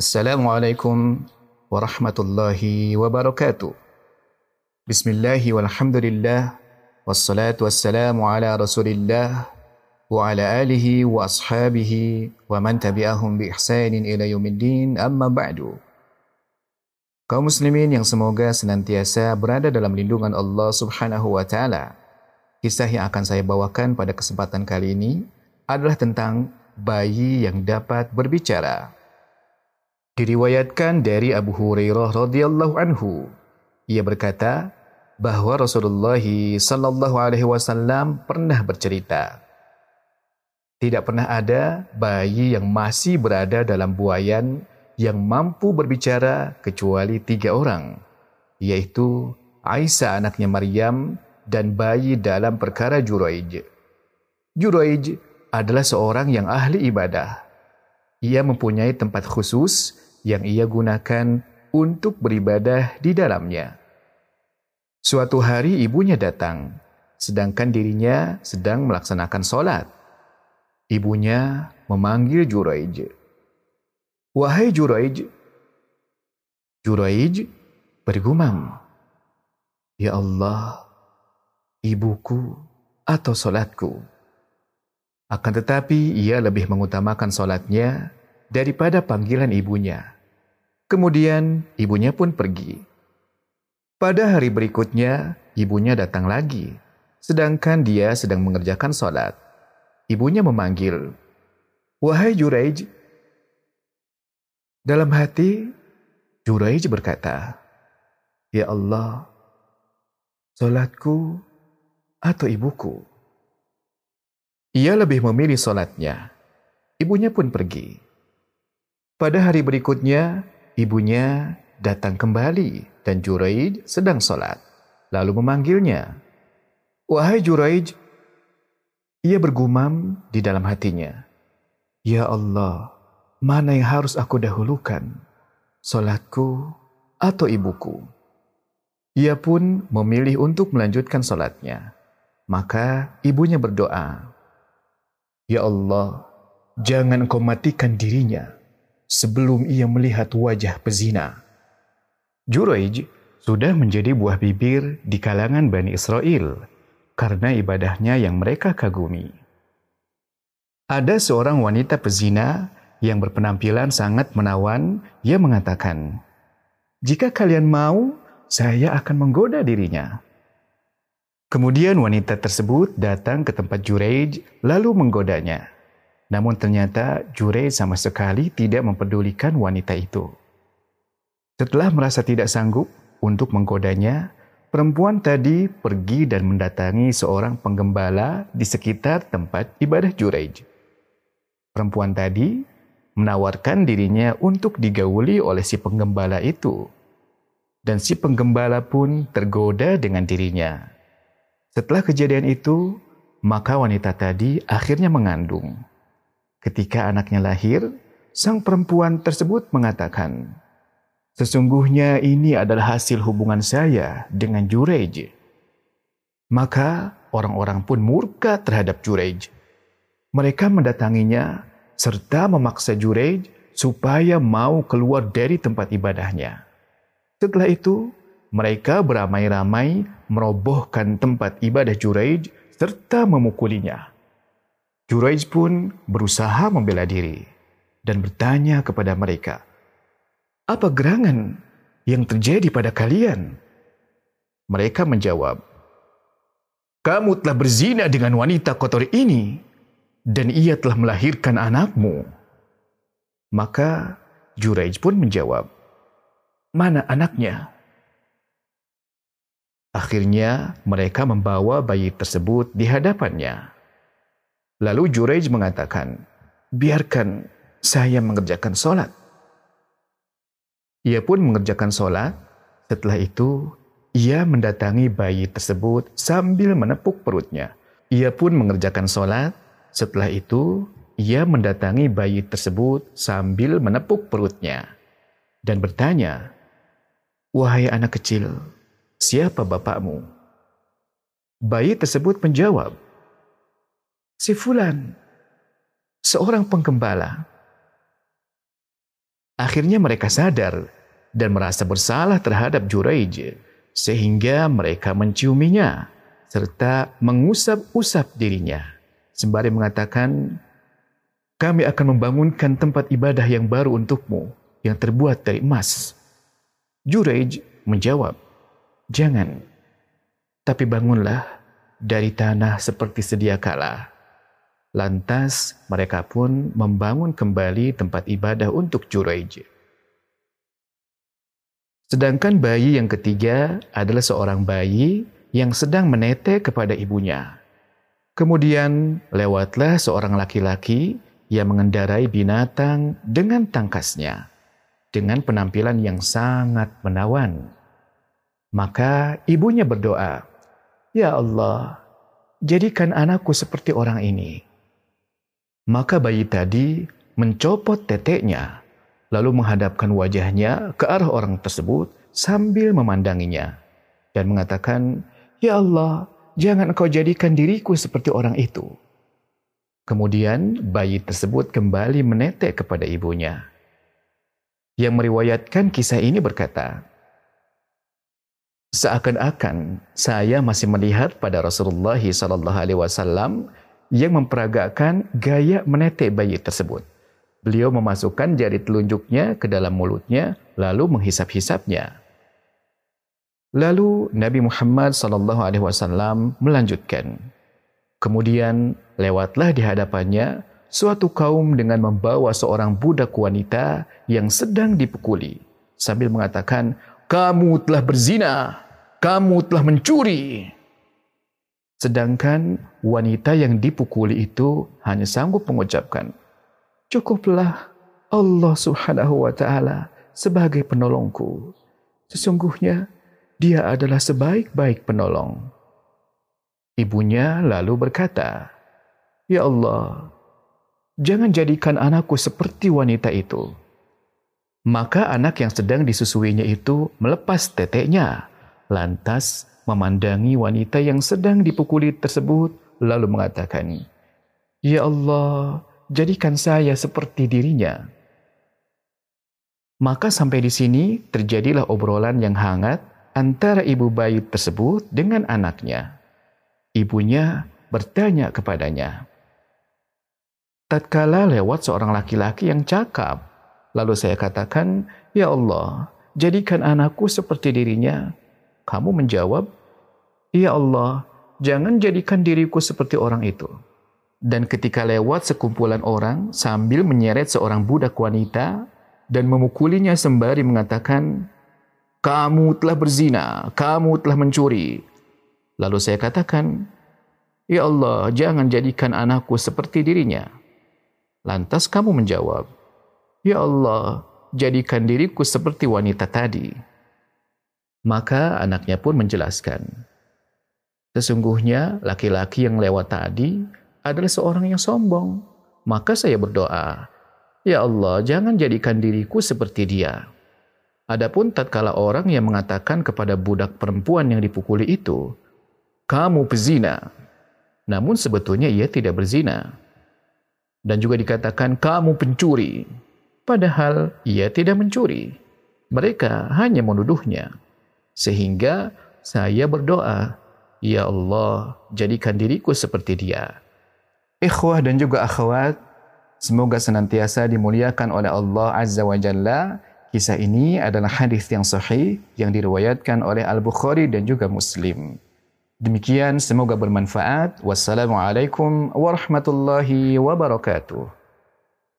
Assalamualaikum warahmatullahi wabarakatuh. Bismillah walhamdulillah wassalatu wassalamu ala rasulillah wa ala alihi wa ashabihi wa man tabi'ahum bi ihsanin ila yaumiddin amma ba'du. Kaum muslimin yang semoga senantiasa berada dalam lindungan Allah Subhanahu wa taala. Kisah yang akan saya bawakan pada kesempatan kali ini adalah tentang bayi yang dapat berbicara. Diriwayatkan dari Abu Hurairah radhiyallahu anhu. Ia berkata bahwa Rasulullah sallallahu alaihi wasallam pernah bercerita. Tidak pernah ada bayi yang masih berada dalam buayan yang mampu berbicara kecuali tiga orang, yaitu Aisyah anaknya Maryam dan bayi dalam perkara Juraij. Juraij adalah seorang yang ahli ibadah. Ia mempunyai tempat khusus yang ia gunakan untuk beribadah di dalamnya. Suatu hari ibunya datang, sedangkan dirinya sedang melaksanakan solat. Ibunya memanggil Juraij. Wahai Juraij. Juraij bergumam. Ya Allah, ibuku atau solatku. Akan tetapi ia lebih mengutamakan solatnya daripada panggilan ibunya. Kemudian ibunya pun pergi. Pada hari berikutnya, ibunya datang lagi, sedangkan dia sedang mengerjakan sholat. Ibunya memanggil, Wahai Juraij. Dalam hati, Juraij berkata, Ya Allah, sholatku atau ibuku? Ia lebih memilih sholatnya. Ibunya pun pergi. Pada hari berikutnya, ibunya datang kembali dan Juraij sedang sholat. Lalu memanggilnya. Wahai Juraij, ia bergumam di dalam hatinya. Ya Allah, mana yang harus aku dahulukan? Solatku atau ibuku? Ia pun memilih untuk melanjutkan solatnya. Maka ibunya berdoa, Ya Allah, jangan kau matikan dirinya sebelum ia melihat wajah pezina. Juraij sudah menjadi buah bibir di kalangan Bani Israel karena ibadahnya yang mereka kagumi. Ada seorang wanita pezina yang berpenampilan sangat menawan, ia mengatakan, Jika kalian mau, saya akan menggoda dirinya. Kemudian wanita tersebut datang ke tempat Juraij lalu menggodanya. Namun ternyata Jure sama sekali tidak mempedulikan wanita itu. Setelah merasa tidak sanggup untuk menggodanya, perempuan tadi pergi dan mendatangi seorang penggembala di sekitar tempat ibadah Jurej. Perempuan tadi menawarkan dirinya untuk digauli oleh si penggembala itu. Dan si penggembala pun tergoda dengan dirinya. Setelah kejadian itu, maka wanita tadi akhirnya mengandung. Ketika anaknya lahir, sang perempuan tersebut mengatakan, Sesungguhnya ini adalah hasil hubungan saya dengan Jurej. Maka orang-orang pun murka terhadap Jurej. Mereka mendatanginya serta memaksa Jurej supaya mau keluar dari tempat ibadahnya. Setelah itu, mereka beramai-ramai merobohkan tempat ibadah Jurej serta memukulinya. Juraij pun berusaha membela diri dan bertanya kepada mereka, "Apa gerangan yang terjadi pada kalian?" Mereka menjawab, "Kamu telah berzina dengan wanita kotor ini, dan ia telah melahirkan anakmu." Maka Juraij pun menjawab, "Mana anaknya?" Akhirnya mereka membawa bayi tersebut di hadapannya. Lalu Jurej mengatakan, biarkan saya mengerjakan sholat. Ia pun mengerjakan sholat. Setelah itu, ia mendatangi bayi tersebut sambil menepuk perutnya. Ia pun mengerjakan sholat. Setelah itu, ia mendatangi bayi tersebut sambil menepuk perutnya dan bertanya, "Wahai anak kecil, siapa bapakmu?" Bayi tersebut menjawab, si Fulan, seorang penggembala. Akhirnya mereka sadar dan merasa bersalah terhadap Juraij sehingga mereka menciuminya serta mengusap-usap dirinya sembari mengatakan kami akan membangunkan tempat ibadah yang baru untukmu yang terbuat dari emas. Juraij menjawab, Jangan, tapi bangunlah dari tanah seperti sedia kala. Lantas mereka pun membangun kembali tempat ibadah untuk Juraij. Sedangkan bayi yang ketiga adalah seorang bayi yang sedang menetek kepada ibunya. Kemudian lewatlah seorang laki-laki yang mengendarai binatang dengan tangkasnya, dengan penampilan yang sangat menawan. Maka ibunya berdoa, Ya Allah, jadikan anakku seperti orang ini. Maka bayi tadi mencopot teteknya lalu menghadapkan wajahnya ke arah orang tersebut sambil memandanginya dan mengatakan, "Ya Allah, jangan engkau jadikan diriku seperti orang itu." Kemudian bayi tersebut kembali menetek kepada ibunya. Yang meriwayatkan kisah ini berkata, Seakan-akan saya masih melihat pada Rasulullah SAW yang memperagakan gaya menetek bayi tersebut. Beliau memasukkan jari telunjuknya ke dalam mulutnya, lalu menghisap-hisapnya. Lalu Nabi Muhammad SAW melanjutkan. Kemudian lewatlah di hadapannya suatu kaum dengan membawa seorang budak wanita yang sedang dipukuli sambil mengatakan, "Kamu telah berzina, kamu telah mencuri." Sedangkan wanita yang dipukuli itu hanya sanggup mengucapkan, Cukuplah Allah Subhanahu wa taala sebagai penolongku. Sesungguhnya dia adalah sebaik-baik penolong. Ibunya lalu berkata, "Ya Allah, jangan jadikan anakku seperti wanita itu." Maka anak yang sedang disusuinya itu melepas teteknya, lantas memandangi wanita yang sedang dipukuli tersebut, lalu mengatakan, "Ya Allah, jadikan saya seperti dirinya. Maka sampai di sini terjadilah obrolan yang hangat antara ibu bayi tersebut dengan anaknya. Ibunya bertanya kepadanya. Tatkala lewat seorang laki-laki yang cakap, lalu saya katakan, Ya Allah, jadikan anakku seperti dirinya. Kamu menjawab, Ya Allah, jangan jadikan diriku seperti orang itu. Dan ketika lewat sekumpulan orang sambil menyeret seorang budak wanita dan memukulinya sembari mengatakan, Kamu telah berzina, kamu telah mencuri. Lalu saya katakan, Ya Allah, jangan jadikan anakku seperti dirinya. Lantas kamu menjawab, Ya Allah, jadikan diriku seperti wanita tadi. Maka anaknya pun menjelaskan, Sesungguhnya laki-laki yang lewat tadi adalah seorang yang sombong. Maka saya berdoa, Ya Allah, jangan jadikan diriku seperti dia. Adapun tatkala orang yang mengatakan kepada budak perempuan yang dipukuli itu, kamu pezina. Namun sebetulnya ia tidak berzina. Dan juga dikatakan kamu pencuri. Padahal ia tidak mencuri. Mereka hanya menuduhnya. Sehingga saya berdoa, Ya Allah, jadikan diriku seperti dia. Ikhwah dan juga akhwat, semoga senantiasa dimuliakan oleh Allah Azza wa Jalla. Kisah ini adalah hadis yang sahih yang diriwayatkan oleh Al-Bukhari dan juga Muslim. Demikian semoga bermanfaat. Wassalamualaikum warahmatullahi wabarakatuh.